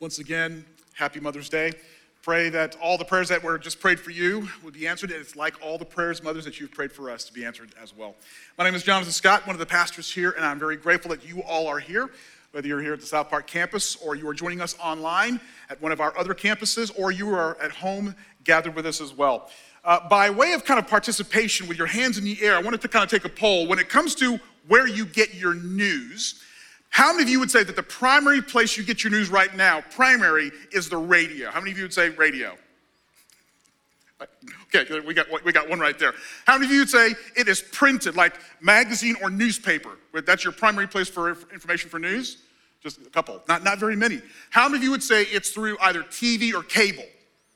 Once again, happy Mother's Day. Pray that all the prayers that were just prayed for you would be answered, and it's like all the prayers, mothers, that you've prayed for us to be answered as well. My name is Jonathan Scott, one of the pastors here, and I'm very grateful that you all are here, whether you're here at the South Park campus or you are joining us online at one of our other campuses, or you are at home gathered with us as well. Uh, by way of kind of participation with your hands in the air, I wanted to kind of take a poll. When it comes to where you get your news, how many of you would say that the primary place you get your news right now, primary, is the radio? How many of you would say radio? Okay, we got, we got one right there. How many of you would say it is printed, like magazine or newspaper? That's your primary place for information for news? Just a couple, not, not very many. How many of you would say it's through either TV or cable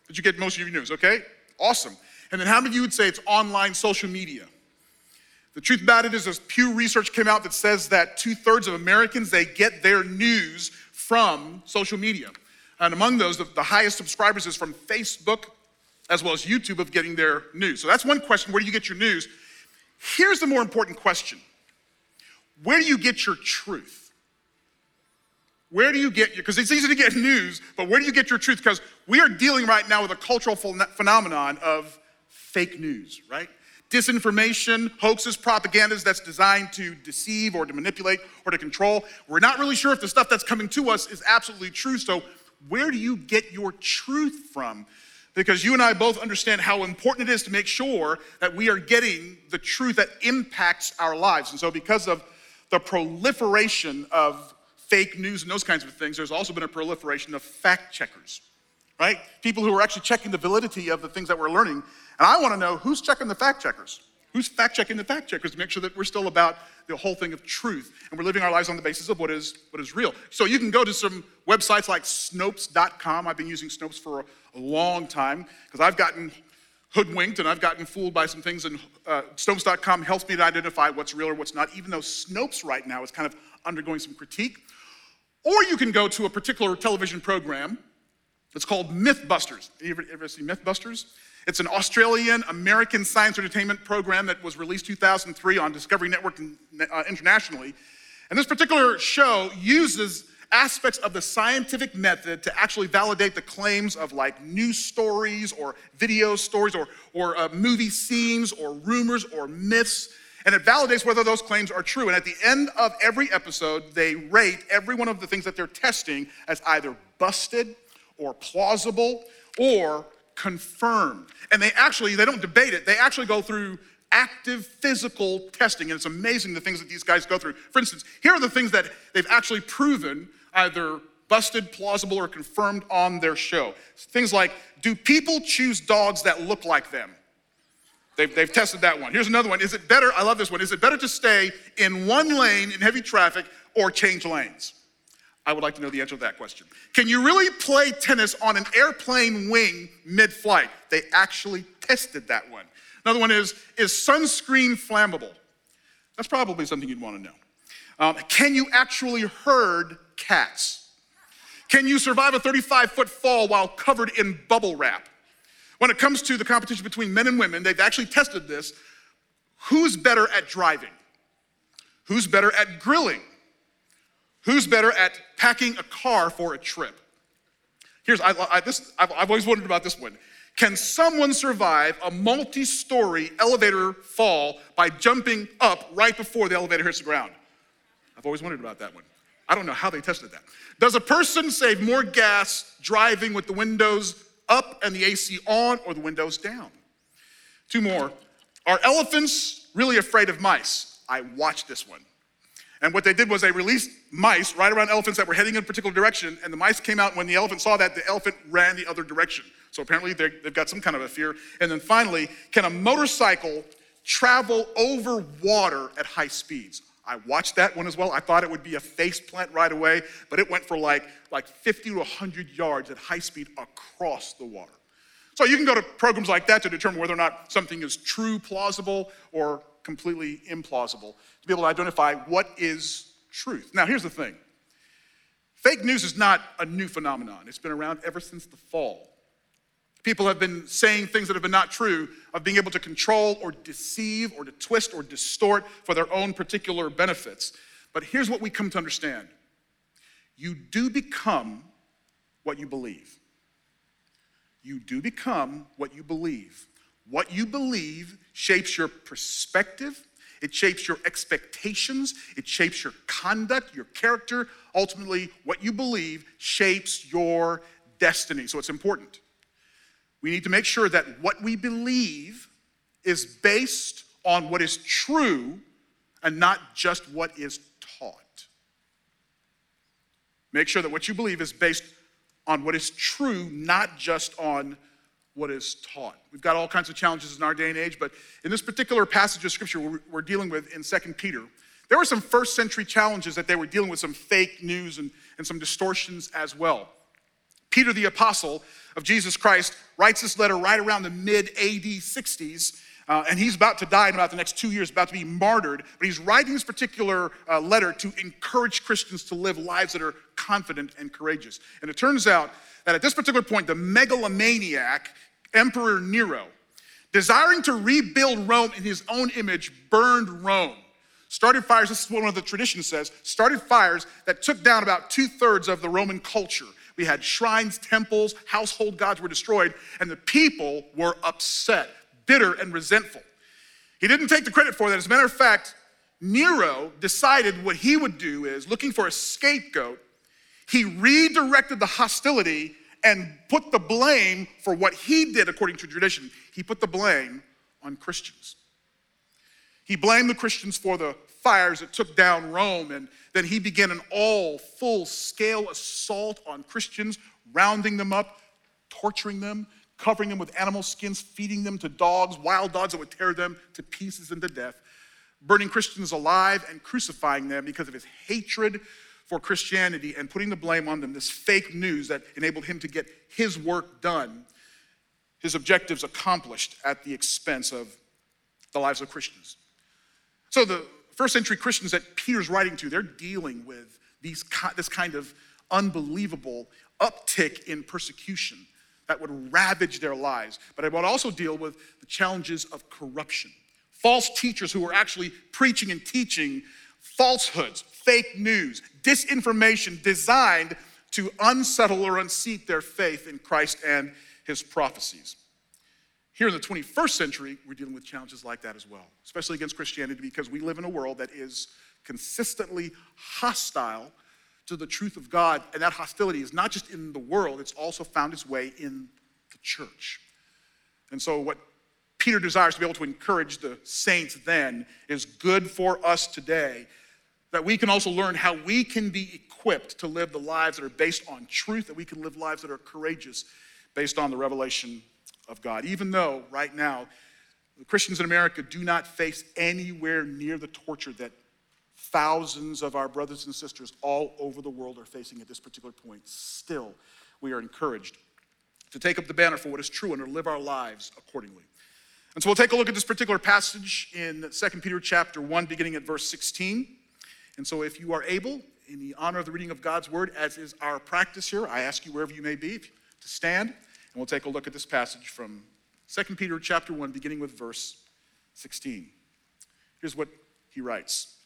that you get most of your news? Okay, awesome. And then how many of you would say it's online social media? The truth about it is, as Pew Research came out that says that two thirds of Americans they get their news from social media, and among those, the, the highest subscribers is from Facebook as well as YouTube of getting their news. So that's one question: Where do you get your news? Here's the more important question: Where do you get your truth? Where do you get your, because it's easy to get news, but where do you get your truth? Because we are dealing right now with a cultural phenomenon of fake news, right? Disinformation, hoaxes, propagandas that's designed to deceive or to manipulate or to control. We're not really sure if the stuff that's coming to us is absolutely true. So, where do you get your truth from? Because you and I both understand how important it is to make sure that we are getting the truth that impacts our lives. And so, because of the proliferation of fake news and those kinds of things, there's also been a proliferation of fact checkers, right? People who are actually checking the validity of the things that we're learning and I want to know who's checking the fact checkers? Who's fact checking the fact checkers to make sure that we're still about the whole thing of truth and we're living our lives on the basis of what is, what is real? So you can go to some websites like Snopes.com. I've been using Snopes for a, long time because I've gotten hoodwinked and I've gotten fooled by some things, and uh, Snopes.com helps me to identify what's real or what's not, even though Snopes right now is kind of undergoing some critique. Or you can go to a particular television program. It's called Mythbusters. You ever, ever see Mythbusters? It's an Australian American science entertainment program that was released 2003 on Discovery Network uh, internationally. And this particular show uses aspects of the scientific method to actually validate the claims of like news stories or video stories or, or uh, movie scenes or rumors or myths. And it validates whether those claims are true. And at the end of every episode, they rate every one of the things that they're testing as either busted or plausible or confirmed. And they actually, they don't debate it, they actually go through active physical testing. And it's amazing the things that these guys go through. For instance, here are the things that they've actually proven either busted, plausible, or confirmed on their show. Things like do people choose dogs that look like them? They've, they've tested that one. Here's another one. Is it better? I love this one. Is it better to stay in one lane in heavy traffic or change lanes? I would like to know the answer to that question. Can you really play tennis on an airplane wing mid flight? They actually tested that one. Another one is Is sunscreen flammable? That's probably something you'd want to know. Um, can you actually herd cats? Can you survive a 35 foot fall while covered in bubble wrap? When it comes to the competition between men and women, they've actually tested this. Who's better at driving? Who's better at grilling? Who's better at packing a car for a trip? Here's, I, I, this, I've, I've always wondered about this one. Can someone survive a multi story elevator fall by jumping up right before the elevator hits the ground? I've always wondered about that one. I don't know how they tested that. Does a person save more gas driving with the windows up and the AC on or the windows down? Two more. Are elephants really afraid of mice? I watched this one. And what they did was they released mice right around elephants that were heading in a particular direction, and the mice came out. And when the elephant saw that, the elephant ran the other direction. So apparently they've got some kind of a fear. And then finally, can a motorcycle travel over water at high speeds? I watched that one as well. I thought it would be a face plant right away, but it went for like, like 50 to 100 yards at high speed across the water. So you can go to programs like that to determine whether or not something is true, plausible, or completely implausible to be able to identify what is truth. Now, here's the thing fake news is not a new phenomenon, it's been around ever since the fall. People have been saying things that have been not true, of being able to control or deceive or to twist or distort for their own particular benefits. But here's what we come to understand you do become what you believe. You do become what you believe. What you believe shapes your perspective, it shapes your expectations, it shapes your conduct, your character. Ultimately, what you believe shapes your destiny. So it's important. We need to make sure that what we believe is based on what is true and not just what is taught. Make sure that what you believe is based on what is true, not just on what is taught. We've got all kinds of challenges in our day and age, but in this particular passage of scripture we're dealing with in Second Peter, there were some first century challenges that they were dealing with, some fake news and, and some distortions as well. Peter, the apostle of Jesus Christ, writes this letter right around the mid AD 60s. Uh, and he's about to die in about the next two years, about to be martyred. But he's writing this particular uh, letter to encourage Christians to live lives that are confident and courageous. And it turns out that at this particular point, the megalomaniac, Emperor Nero, desiring to rebuild Rome in his own image, burned Rome. Started fires, this is what one of the traditions says, started fires that took down about two thirds of the Roman culture. We had shrines, temples, household gods were destroyed, and the people were upset, bitter, and resentful. He didn't take the credit for that. As a matter of fact, Nero decided what he would do is looking for a scapegoat, he redirected the hostility and put the blame for what he did according to tradition. He put the blame on Christians. He blamed the Christians for the fires that took down Rome, and then he began an all full scale assault on Christians, rounding them up, torturing them, covering them with animal skins, feeding them to dogs, wild dogs that would tear them to pieces and to death, burning Christians alive and crucifying them because of his hatred for Christianity and putting the blame on them, this fake news that enabled him to get his work done, his objectives accomplished at the expense of the lives of Christians. So the first century Christians that Peter's writing to, they're dealing with these, this kind of unbelievable uptick in persecution that would ravage their lives. But I would also deal with the challenges of corruption. False teachers who were actually preaching and teaching falsehoods, fake news, disinformation designed to unsettle or unseat their faith in Christ and his prophecies. Here in the 21st century, we're dealing with challenges like that as well, especially against Christianity because we live in a world that is consistently hostile to the truth of God. And that hostility is not just in the world, it's also found its way in the church. And so, what Peter desires to be able to encourage the saints then is good for us today, that we can also learn how we can be equipped to live the lives that are based on truth, that we can live lives that are courageous based on the revelation of God. Even though right now, the Christians in America do not face anywhere near the torture that thousands of our brothers and sisters all over the world are facing at this particular point, still, we are encouraged to take up the banner for what is true and to live our lives accordingly. And so we'll take a look at this particular passage in 2 Peter chapter 1, beginning at verse 16. And so if you are able, in the honor of the reading of God's word, as is our practice here, I ask you wherever you may be to stand and we'll take a look at this passage from 2 Peter chapter 1, beginning with verse 16. Here's what he writes.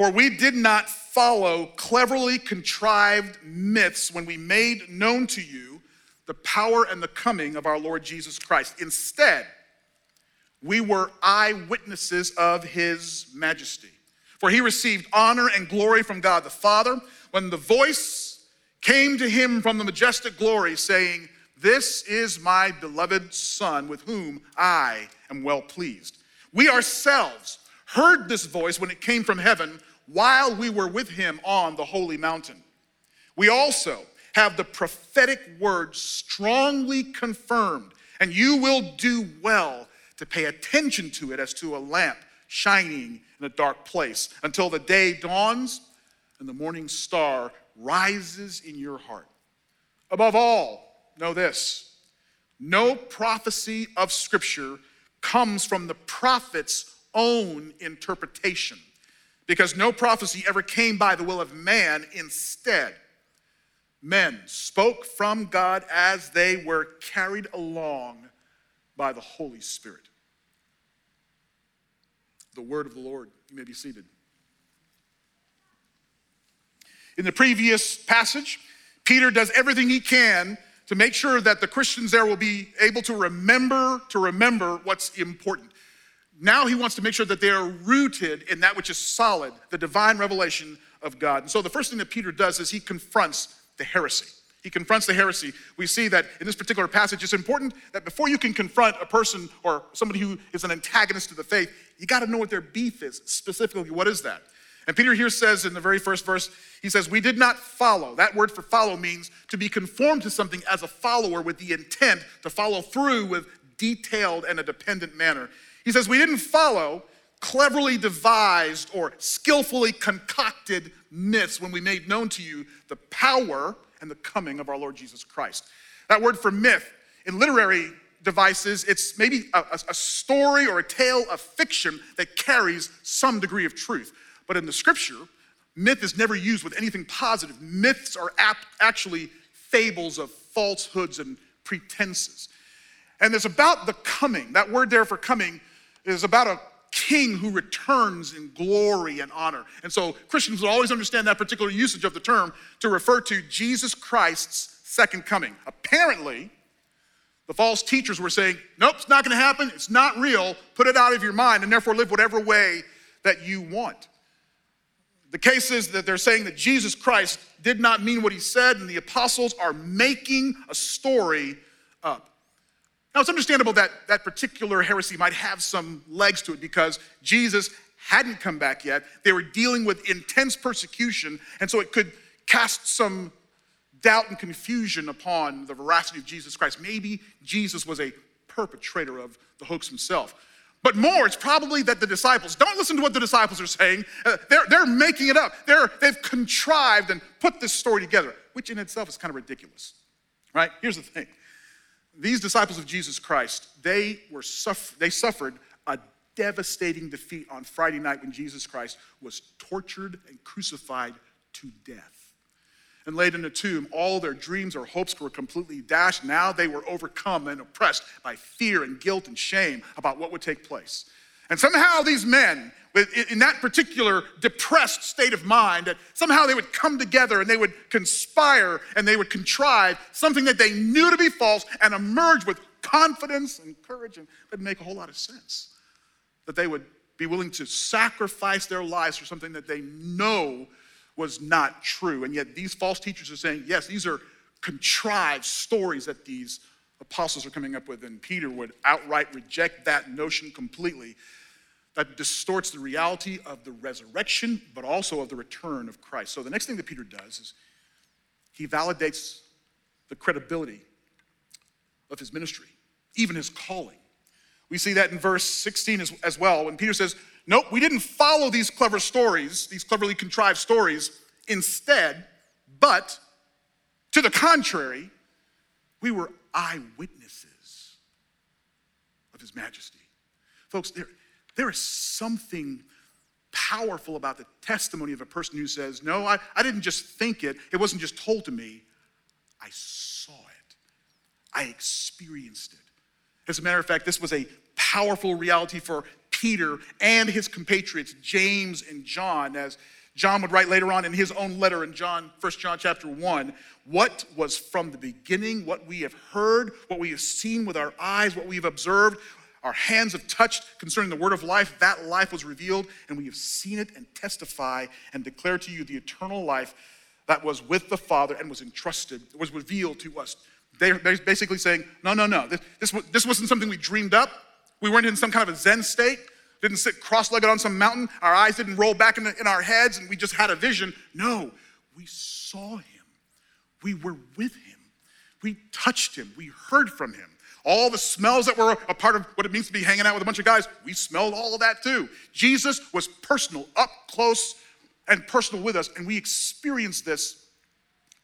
For we did not follow cleverly contrived myths when we made known to you the power and the coming of our Lord Jesus Christ. Instead, we were eyewitnesses of his majesty. For he received honor and glory from God the Father when the voice came to him from the majestic glory, saying, This is my beloved Son, with whom I am well pleased. We ourselves heard this voice when it came from heaven while we were with him on the holy mountain. We also have the prophetic word strongly confirmed, and you will do well to pay attention to it as to a lamp shining in a dark place until the day dawns and the morning star rises in your heart. Above all, know this no prophecy of Scripture comes from the prophet's own interpretation, because no prophecy ever came by the will of man. Instead, men spoke from God as they were carried along by the Holy Spirit. The word of the Lord. You may be seated. In the previous passage, Peter does everything he can to make sure that the Christians there will be able to remember to remember what's important. Now he wants to make sure that they are rooted in that which is solid, the divine revelation of God. And so the first thing that Peter does is he confronts the heresy. He confronts the heresy. We see that in this particular passage, it's important that before you can confront a person or somebody who is an antagonist to the faith, you got to know what their beef is. Specifically, what is that? And Peter here says in the very first verse, he says, We did not follow. That word for follow means to be conformed to something as a follower with the intent to follow through with detailed and a dependent manner. He says, We didn't follow cleverly devised or skillfully concocted myths when we made known to you the power and the coming of our Lord Jesus Christ. That word for myth in literary devices, it's maybe a, a, story or a tale of fiction that carries some degree of truth. But in the scripture, myth is never used with anything positive. Myths are ap- actually fables of falsehoods and pretenses. And it's about the coming. That word there for coming is about a king who returns in glory and honor. And so Christians will always understand that particular usage of the term to refer to Jesus Christ's second coming. Apparently, the false teachers were saying, nope, it's not going to happen. It's not real. Put it out of your mind and therefore live whatever way that you want. The case is that they're saying that Jesus Christ did not mean what he said, and the apostles are making a story up. Now, it's understandable that that particular heresy might have some legs to it because Jesus hadn't come back yet. They were dealing with intense persecution, and so it could cast some doubt and confusion upon the veracity of Jesus Christ. Maybe Jesus was a perpetrator of the hoax himself. But more, it's probably that the disciples, don't listen to what the disciples are saying. Uh, they're, they're making it up. They're, they've contrived and put this story together, which in itself is kind of ridiculous, right? Here's the thing these disciples of Jesus Christ, they were suffer- they suffered a devastating defeat on Friday night when Jesus Christ was tortured and crucified to death. And laid in a tomb, all their dreams or hopes were completely dashed. Now they were overcome and oppressed by fear and guilt and shame about what would take place. And somehow these men, in that particular depressed state of mind, that somehow they would come together and they would conspire and they would contrive something that they knew to be false and emerge with confidence and courage. And would make a whole lot of sense that they would be willing to sacrifice their lives for something that they know was not true. And yet these false teachers are saying, yes, these are contrived stories that these apostles are coming up with. And Peter would outright reject that notion completely that distorts the reality of the resurrection, but also of the return of Christ. So the next thing that Peter does is he validates the credibility of his ministry, even his calling. We see that in verse 16 as, as well, when Peter says, Nope, we didn't follow these clever stories, these cleverly contrived stories. Instead, but to the contrary, we were eyewitnesses of his majesty. Folks, there, there is something powerful about the testimony of a person who says, No, I, I didn't just think it, it wasn't just told to me, I saw it, I experienced it. As a matter of fact, this was a powerful reality for Peter and his compatriots, James and John, as John would write later on in his own letter in John, 1 John chapter 1, what was from the beginning, what we have heard, what we have seen with our eyes, what we have observed, our hands have touched concerning the word of life. That life was revealed, and we have seen it and testify and declare to you the eternal life that was with the Father and was entrusted, was revealed to us. They're basically saying, no, no, no. This, this, wasn't something we dreamed up. We weren't in some kind of a Zen state. Didn't sit cross legged on some mountain. Our eyes didn't roll back in, the, in our heads and we just had a vision. No, we saw him. We were with him. We touched him. We heard from him. All the smells that were a part of what it means to be hanging out with a bunch of guys, we smelled all of that too. Jesus was personal, up close and personal with us, and we experienced this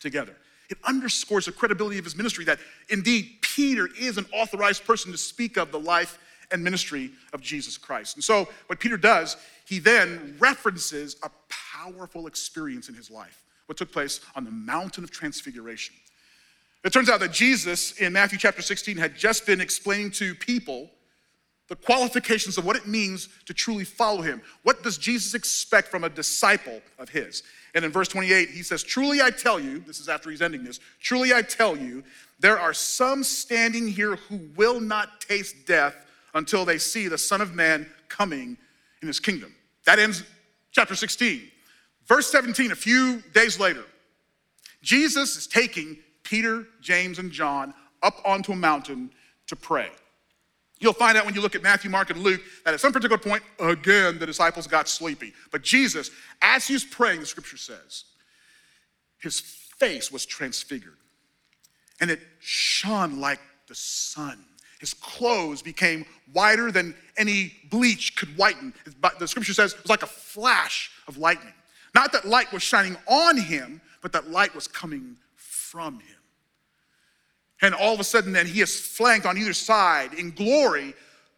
together. It underscores the credibility of his ministry that indeed Peter is an authorized person to speak of the life and ministry of Jesus Christ. And so, what Peter does, he then references a powerful experience in his life, what took place on the mountain of transfiguration. It turns out that Jesus in Matthew chapter 16 had just been explaining to people the qualifications of what it means to truly follow him. What does Jesus expect from a disciple of his? And in verse 28, he says, Truly I tell you, this is after he's ending this, truly I tell you, there are some standing here who will not taste death until they see the Son of Man coming in his kingdom. That ends chapter 16. Verse 17, a few days later, Jesus is taking Peter, James, and John up onto a mountain to pray. You'll find out when you look at Matthew, Mark, and Luke that at some particular point, again, the disciples got sleepy. But Jesus, as he's praying, the scripture says, his face was transfigured and it shone like the sun. His clothes became whiter than any bleach could whiten. The scripture says it was like a flash of lightning. Not that light was shining on him, but that light was coming from him. And all of a sudden, then he is flanked on either side in glory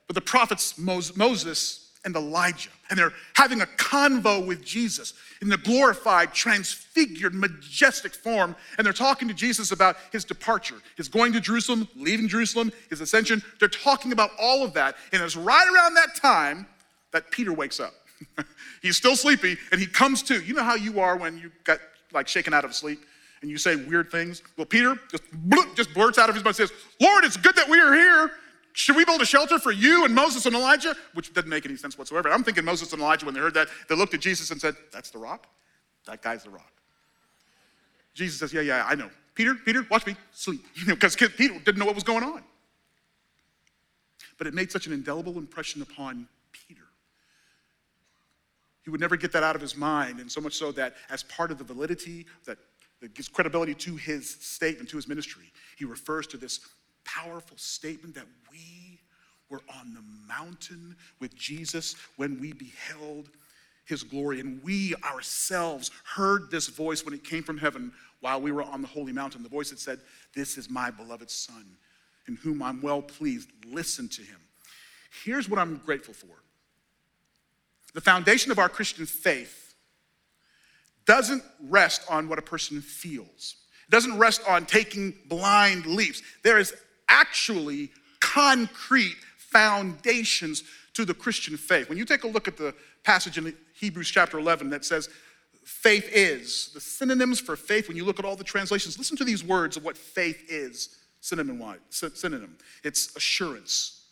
with the prophets Moses and Elijah. And they're having a convo with Jesus in the glorified, transfigured, majestic form. And they're talking to Jesus about his departure, his going to Jerusalem, leaving Jerusalem, his ascension. They're talking about all of that. And it's right around that time that Peter wakes up. He's still sleepy and he comes to. You know how you are when you got like shaken out of sleep? And you say weird things? Well, Peter just, just blurts out of his mouth and says, Lord, it's good that we are here. Should we build a shelter for you and Moses and Elijah? Which doesn't make any sense whatsoever. I'm thinking Moses and Elijah, when they heard that, they looked at Jesus and said, That's the rock? That guy's the rock. Jesus says, Yeah, yeah, I know. Peter, Peter, watch me sleep. Because Peter didn't know what was going on. But it made such an indelible impression upon Peter. He would never get that out of his mind, and so much so that as part of the validity that that gives credibility to his statement, to his ministry. He refers to this powerful statement that we were on the mountain with Jesus when we beheld his glory. And we ourselves heard this voice when it came from heaven while we were on the holy mountain. The voice that said, This is my beloved Son, in whom I'm well pleased. Listen to him. Here's what I'm grateful for the foundation of our Christian faith doesn't rest on what a person feels. It doesn't rest on taking blind leaps. There is actually concrete foundations to the Christian faith. When you take a look at the passage in Hebrews chapter 11 that says, faith is, the synonyms for faith, when you look at all the translations, listen to these words of what faith is synonym synonym. It's assurance,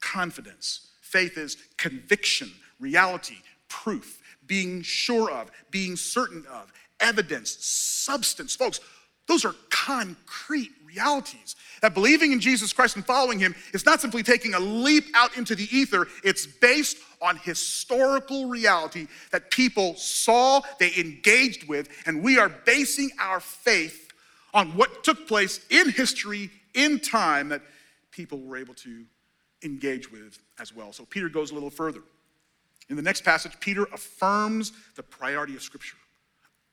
confidence. Faith is conviction, reality, proof being sure of, being certain of, evidence, substance. Folks, those are concrete realities. That believing in Jesus Christ and following him is not simply taking a leap out into the ether, it's based on historical reality that people saw, they engaged with, and we are basing our faith on what took place in history, in time, that people were able to engage with as well. So Peter goes a little further. In the next passage, Peter affirms the priority of Scripture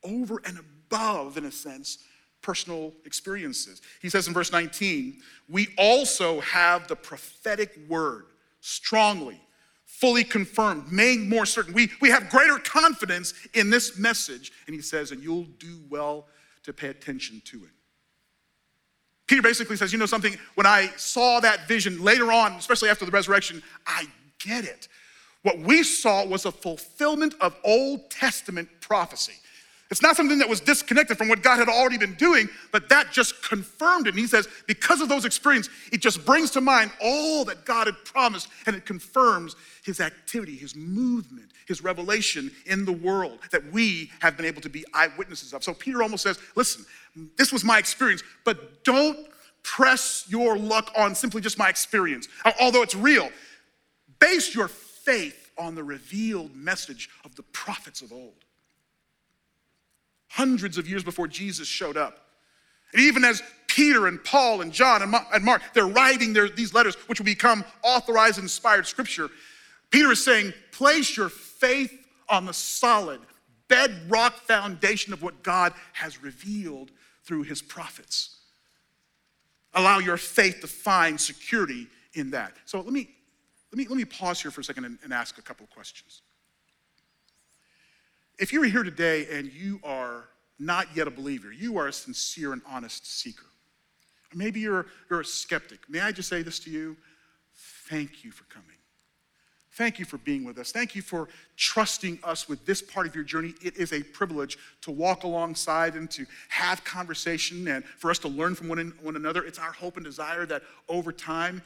over and above, in a sense, personal experiences. He says in verse 19, we also have the prophetic word strongly, fully confirmed, made more certain. We, we have greater confidence in this message. And he says, and you'll do well to pay attention to it. Peter basically says, you know something, when I saw that vision later on, especially after the resurrection, I get it. What we saw was a fulfillment of Old Testament prophecy. It's not something that was disconnected from what God had already been doing, but that just confirmed it. And he says, because of those experiences, it just brings to mind all that God had promised and it confirms his activity, his movement, his revelation in the world that we have been able to be eyewitnesses of. So Peter almost says, listen, this was my experience, but don't press your luck on simply just my experience, although it's real. Base your faith on the revealed message of the prophets of old. Hundreds of years before Jesus showed up. And even as Peter and Paul and John and Mark, they're writing their, these letters, which will become authorized and inspired scripture, Peter is saying, place your faith on the solid, bedrock foundation of what God has revealed through his prophets. Allow your faith to find security in that. So let me let me, let me pause here for a second and, and ask a couple of questions. If you're here today and you are not yet a believer, you are a sincere and honest seeker. Maybe you're, you're a skeptic. May I just say this to you? thank you for coming. Thank you for being with us. Thank you for trusting us with this part of your journey. It is a privilege to walk alongside and to have conversation and for us to learn from one, one another. It's our hope and desire that over time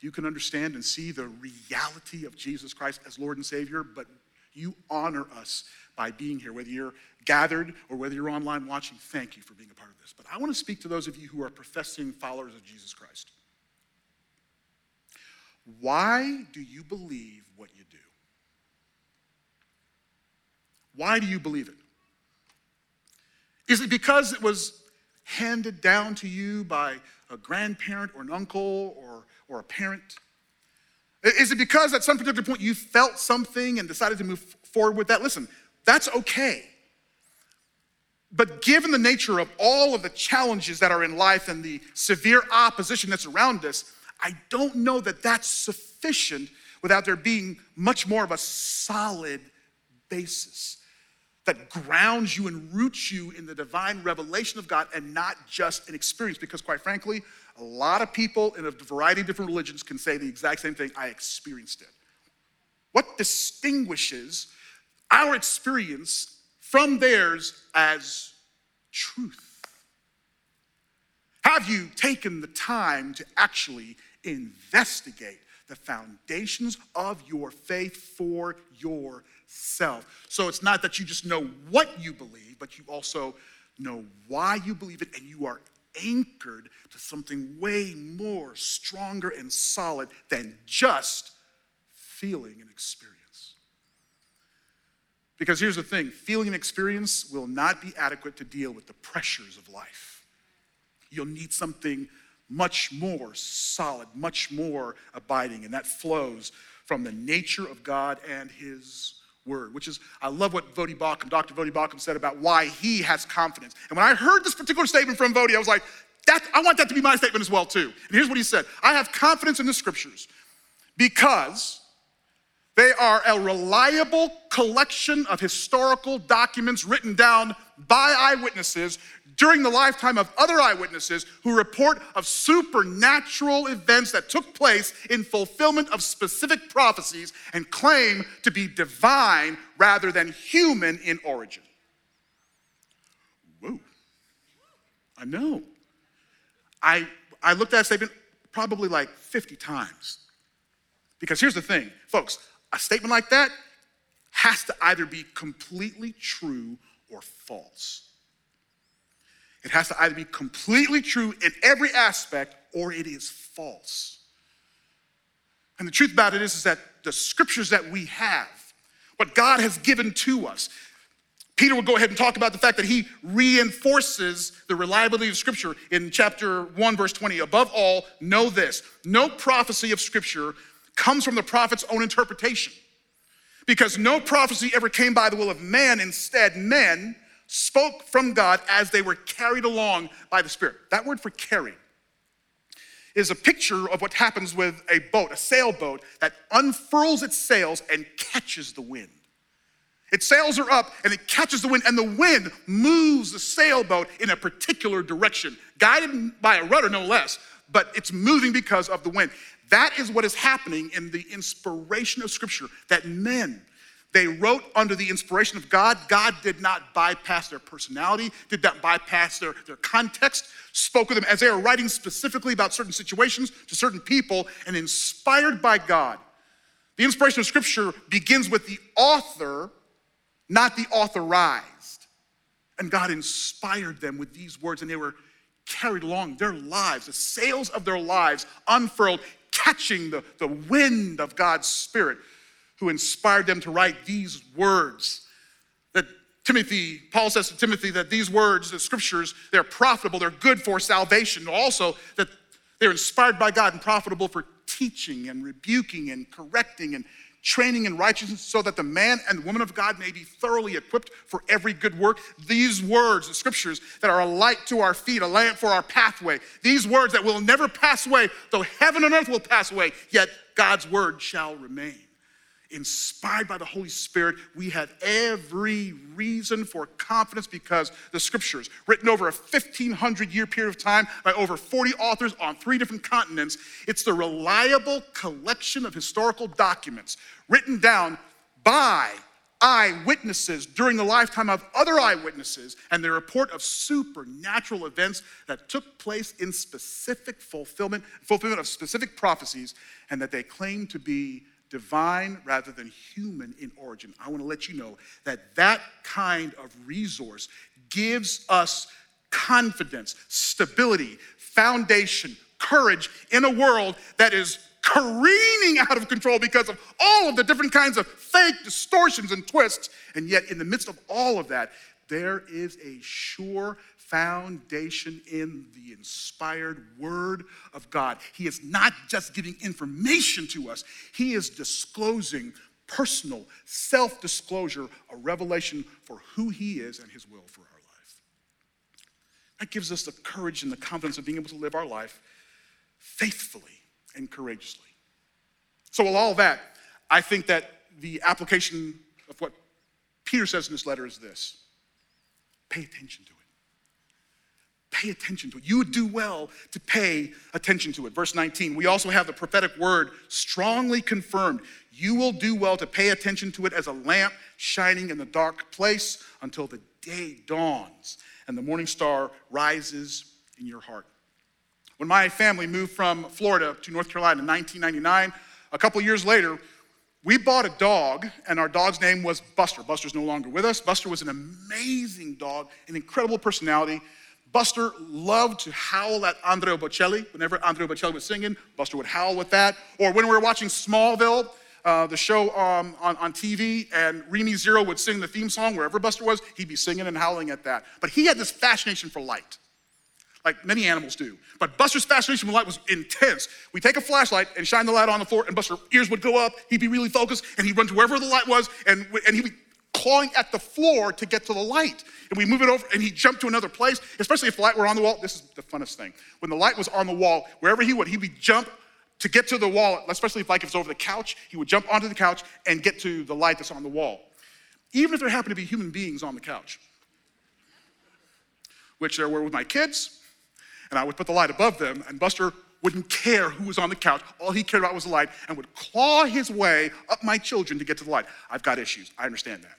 you can understand and see the reality of Jesus Christ as Lord and Savior, but you honor us by being here, whether you're gathered or whether you're online watching. Thank you for being a part of this. But I want to speak to those of you who are professing followers of Jesus Christ. Why do you believe what you do? Why do you believe it? Is it because it was handed down to you by a grandparent or an uncle or, or a parent? Is it because at some particular point you felt something and decided to move forward with that? Listen, that's okay. But given the nature of all of the challenges that are in life and the severe opposition that's around us, I don't know that that's sufficient without there being much more of a solid basis that grounds you and roots you in the divine revelation of God and not just an experience. Because, quite frankly, a lot of people in a variety of different religions can say the exact same thing I experienced it. What distinguishes our experience from theirs as truth? Have you taken the time to actually investigate the foundations of your faith for yourself. So it's not that you just know what you believe, but you also know why you believe it, and you are anchored to something way more stronger and solid than just feeling and experience. Because here's the thing feeling and experience will not be adequate to deal with the pressures of life. You'll need something much more solid, much more abiding. And that flows from the nature of God and His Word, which is, I love what Voddie Baucham, Dr. Voddie Baucham said about why he has confidence. And when I heard this particular statement from Voddie, I was like, that, I want that to be my statement as well, too. And here's what he said I have confidence in the scriptures because they are a reliable collection of historical documents written down by eyewitnesses during the lifetime of other eyewitnesses who report of supernatural events that took place in fulfillment of specific prophecies and claim to be divine rather than human in origin. Whoa. I know. I, I looked at that statement probably like 50 times. Because here's the thing, folks, a statement like that has to either be completely true or false. It has to either be completely true in every aspect or it is false. And the truth about it is, is that the scriptures that we have, what God has given to us, Peter will go ahead and talk about the fact that he reinforces the reliability of Scripture in chapter 1, verse 20. Above all, know this no prophecy of Scripture comes from the prophet's own interpretation. Because no prophecy ever came by the will of man. Instead, men spoke from God as they were carried along by the Spirit. That word for carry is a picture of what happens with a boat, a sailboat that unfurls its sails and catches the wind. Its sails are up and it catches the wind, and the wind moves the sailboat in a particular direction, guided by a rudder, no less, but it's moving because of the wind. That is what is happening in the inspiration of Scripture, that men, they wrote under the inspiration of God. God did not bypass their personality, did not bypass their, their context, spoke with them as they were writing specifically about certain situations to certain people and inspired by God. The inspiration of Scripture begins with the author, not the authorized. And God inspired them with these words, and they were carried along their lives, the sails of their lives unfurled, catching the, the wind of God's Spirit who inspired them to write these words. That Timothy, Paul says to Timothy that these words, the scriptures, they're profitable, they're good for salvation. Also, that they're inspired by God and profitable for teaching and rebuking and correcting and training in righteousness so that the man and woman of God may be thoroughly equipped for every good work. These words, the scriptures that are a light to our feet, a lamp for our pathway, these words that will never pass away, though heaven and earth will pass away, yet God's word shall remain. Inspired by the Holy Spirit, we have every reason for confidence because the scriptures, written over a 1500 year period of time by over 40 authors on three different continents, it's the reliable collection of historical documents written down by eyewitnesses during the lifetime of other eyewitnesses and the report of supernatural events that took place in specific fulfillment fulfillment of specific prophecies and that they claim to be divine rather than human in origin. I want to let you know that that kind of resource gives us confidence, stability, foundation, courage in a world that is careening out of control because of all of the different kinds of fake distortions and twists. And yet, in the midst of all of that, there is a sure foundation in the inspired word of God. He is not just giving information to us, He is disclosing personal self disclosure, a revelation for who He is and His will for our life. That gives us the courage and the confidence of being able to live our life faithfully and courageously. So, with all that, I think that the application of what Peter says in this letter is this pay attention to it. Pay attention to it. You would do well to pay attention to it. Verse 19, we also have the prophetic word strongly confirmed. You will do well to pay attention to it as a lamp shining in the dark place until the day dawns and the morning star rises in your heart. When my family moved from Florida to North Carolina in 1999, a couple years later, we bought a dog, and our dog's name was Buster. Buster's no longer with us. Buster was an amazing dog, an incredible personality. Buster loved to howl at Andrea Bocelli. Whenever Andrea Bocelli was singing, Buster would howl with that. Or when we were watching Smallville, uh, the show um, on, on TV, and Remy Zero would sing the theme song wherever Buster was, he'd be singing and howling at that. But he had this fascination for light like many animals do. But Buster's fascination with light was intense. We take a flashlight and shine the light on the floor, and Buster's ears would go up. He'd be really focused, and he'd run to wherever the light was, and, and he'd be clawing at the floor to get to the light. And we move it over, and he jumped to another place, especially if the light were on the wall. This is the funnest thing. When the light was on the wall, wherever he would, he would jump to get to the wall, especially if like if it's over the couch, he would jump onto the couch and get to the light that's on the wall. Even if there happened to be human beings on the couch, which there were with my kids, and I would put the light above them, and Buster wouldn't care who was on the couch. All he cared about was the light and would claw his way up my children to get to the light. I've got issues. I understand that.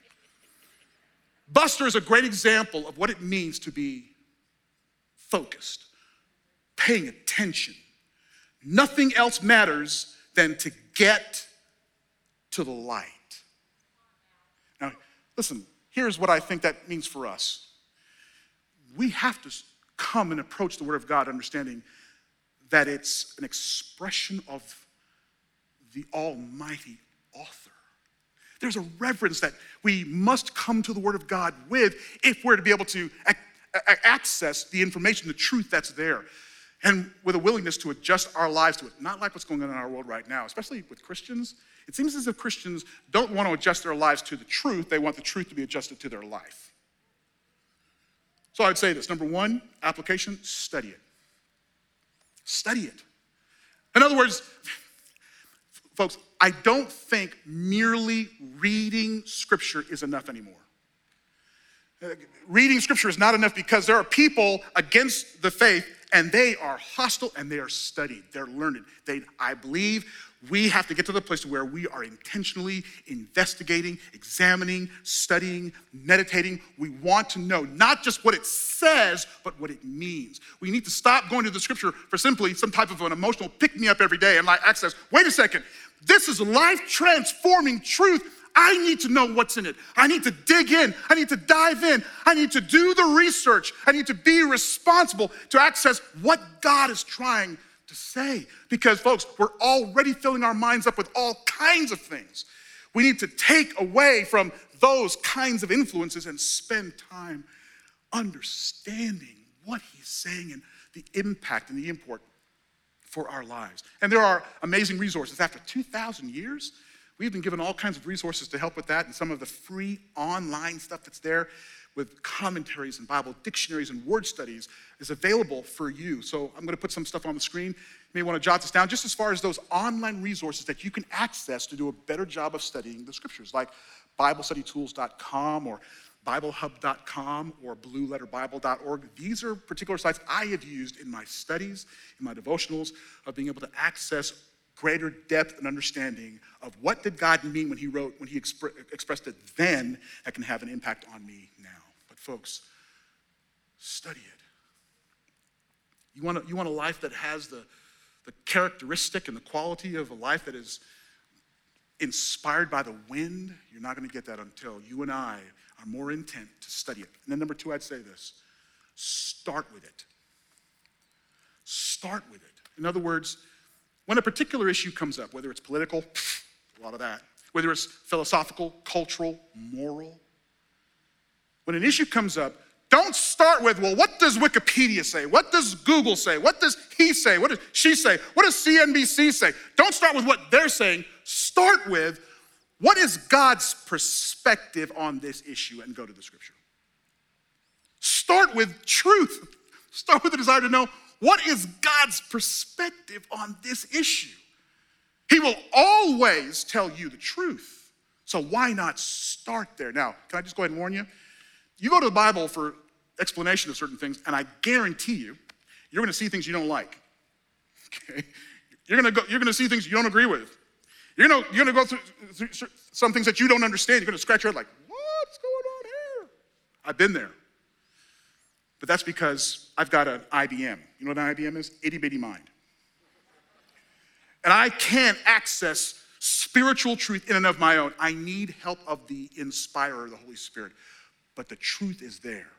Buster is a great example of what it means to be focused, paying attention. Nothing else matters than to get to the light. Now, listen, here's what I think that means for us. We have to come and approach the Word of God understanding that it's an expression of the Almighty author. There's a reverence that we must come to the Word of God with if we're to be able to access the information, the truth that's there, and with a willingness to adjust our lives to it. Not like what's going on in our world right now, especially with Christians. It seems as if Christians don't want to adjust their lives to the truth, they want the truth to be adjusted to their life. So I'd say this number one, application, study it. Study it. In other words, folks, I don't think merely reading scripture is enough anymore. Uh, reading scripture is not enough because there are people against the faith and they are hostile and they are studied. They're learned. They, I believe we have to get to the place where we are intentionally investigating, examining, studying, meditating. We want to know not just what it says, but what it means. We need to stop going to the scripture for simply some type of an emotional pick me up every day and like access. Wait a second, this is life transforming truth. I need to know what's in it. I need to dig in. I need to dive in. I need to do the research. I need to be responsible to access what God is trying to say. Because, folks, we're already filling our minds up with all kinds of things. We need to take away from those kinds of influences and spend time understanding what he's saying and the impact and the import for our lives. And there are amazing resources. After 2,000 years, we've been given all kinds of resources to help with that and some of the free online stuff that's there with commentaries and Bible dictionaries and word studies is available for you. So I'm going to put some stuff on the screen. You may want to jot this down just as far as those online resources that you can access to do a better job of studying the scriptures, like BibleStudyTools.com or BibleHub.com or BlueLetterBible.org. These are particular sites I have used in my studies, in my devotionals, of being able to access greater depth and understanding of what did God mean when he wrote, when he expre- expressed it then, that can have an impact on me now. But folks, study it. You want, a, you want a life that has the, the characteristic and the quality of a life that is inspired by the wind? You're not going to get that until you and I are more intent to study it. And then, number two, I'd say this start with it. Start with it. In other words, when a particular issue comes up, whether it's political, a lot of that, whether it's philosophical, cultural, moral, when an issue comes up, don't start with, well, what does Wikipedia say? What does Google say? What does he say? What does she say? What does CNBC say? Don't start with what they're saying. Start with, what is God's perspective on this issue and go to the scripture. Start with truth. Start with the desire to know what is God's perspective on this issue. He will always tell you the truth. So why not start there? Now, can I just go ahead and warn you? You go to the Bible for explanation of certain things, and I guarantee you, you're going to see things you don't like. Okay? You're going to go, you're to see things you don't agree with. You're to, you're to go through, through some things that you don't understand. You're going to scratch your head like, what's going on here? I've been there. But that's because I've got an IBM. You know what an IBM is? Itty bitty mind. And I can't access spiritual truth in and of my own. I need help of the inspirer, the Holy Spirit but the truth is there.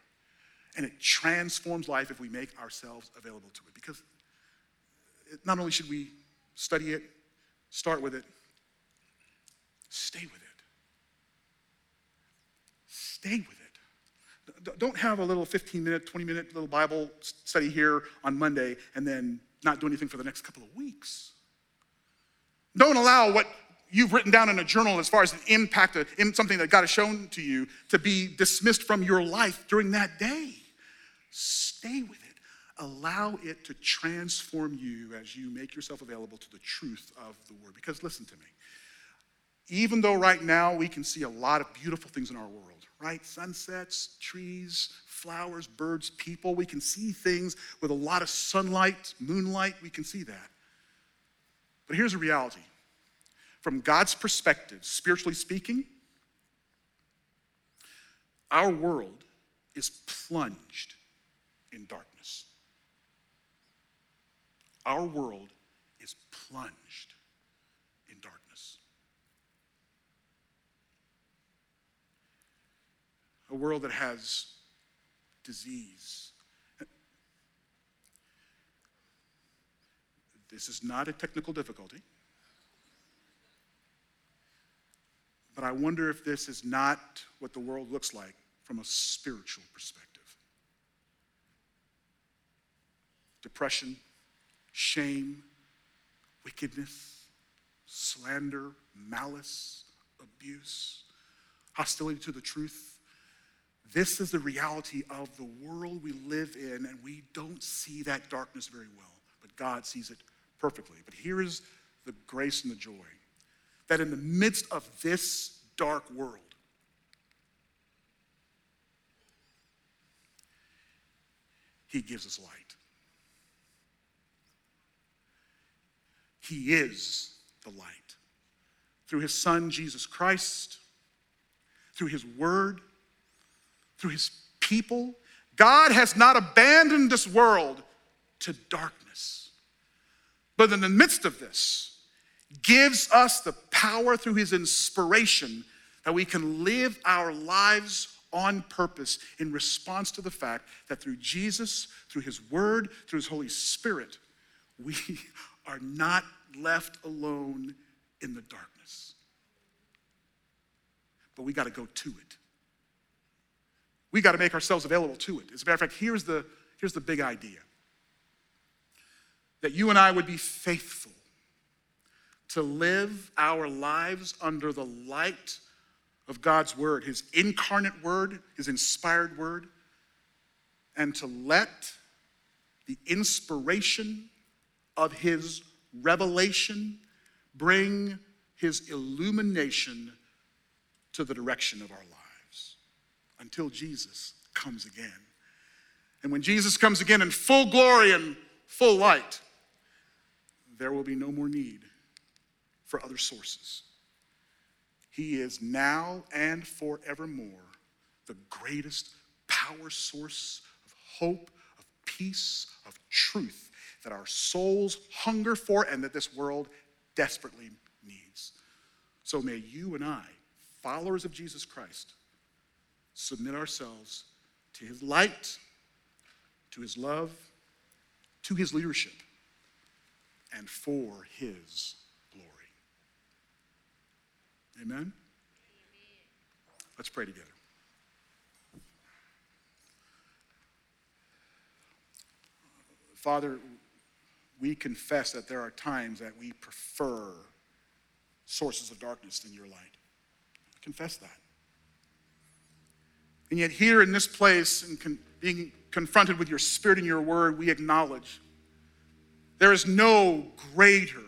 And it transforms life if we make ourselves available to it. Because not only should we study it, start with it, stay with it. Stay with it. Don't have a little 15 minute, 20 minute little Bible study here on Monday and then not do anything for the next couple of weeks. Don't allow what you've written down in a journal as far as an impact, in something that God has shown to you, to be dismissed from your life during that day. Stay with it. Allow it to transform you as you make yourself available to the truth of the word. Because listen to me. Even though right now we can see a lot of beautiful things in our world, right? Sunsets, trees, flowers, birds, people. We can see things with a lot of sunlight, moonlight. We can see that. But here's a reality from God's perspective, spiritually speaking, our world is plunged in darkness. Our world is plunged in darkness. A world that has disease. This is not a technical difficulty. But I wonder if this is not what the world looks like from a spiritual perspective. Depression, shame, wickedness, slander, malice, abuse, hostility to the truth. This is the reality of the world we live in, and we don't see that darkness very well, but God sees it perfectly. But here is the grace and the joy that in the midst of this dark world, He gives us light. He is the light. Through His Son, Jesus Christ, through His Word, through His people, God has not abandoned this world to darkness. But in the midst of this, gives us the power through his inspiration that we can live our lives on purpose in response to the fact that through Jesus, through his word, through his Holy Spirit, we are not left alone in the darkness. But we got to go to it. We got to make ourselves available to it. As a matter of fact, here's the, here's the big idea that you and I would be faithful to live our lives under the light of God's word, his incarnate word, his inspired word, and to let the inspiration of his revelation, bring his illumination to the direction of our lives until Jesus comes again. And when Jesus comes again in full glory and full light, there will be no more need for other sources. He is now and forevermore the greatest power source of hope, of peace, of truth that our souls hunger for and that this world desperately needs. So may you and I, followers of Jesus Christ, submit ourselves to his light, to his love, to his leadership, and for his glory. Amen? Let's pray together. Father, we confess that there are times that we prefer sources of darkness than your light. Confess that. And yet, here in this place, and con- being confronted with your spirit and your word, we acknowledge there is no greater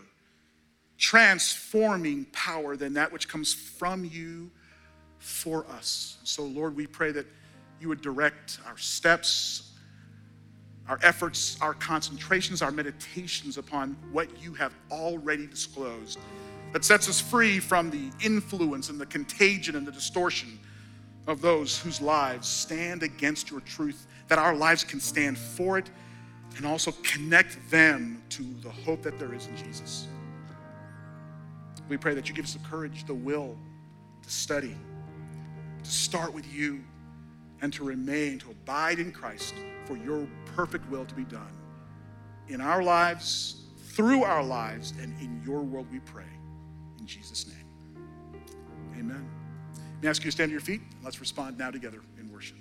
transforming power than that which comes from you for us. So, Lord, we pray that you would direct our steps, our efforts, our concentrations, our meditations upon what you have already disclosed that sets us free from the influence and the contagion and the distortion of those whose lives stand against your truth, that our lives can stand for it and also connect them to the hope that there is in Jesus. We pray that you give us the courage, the will to study, to start with you, and to remain, to abide in Christ for your perfect will to be done in our lives, through our lives, and in your world we pray. In Jesus' name. Amen. Ask you to stand to your feet? Let's respond now together in worship.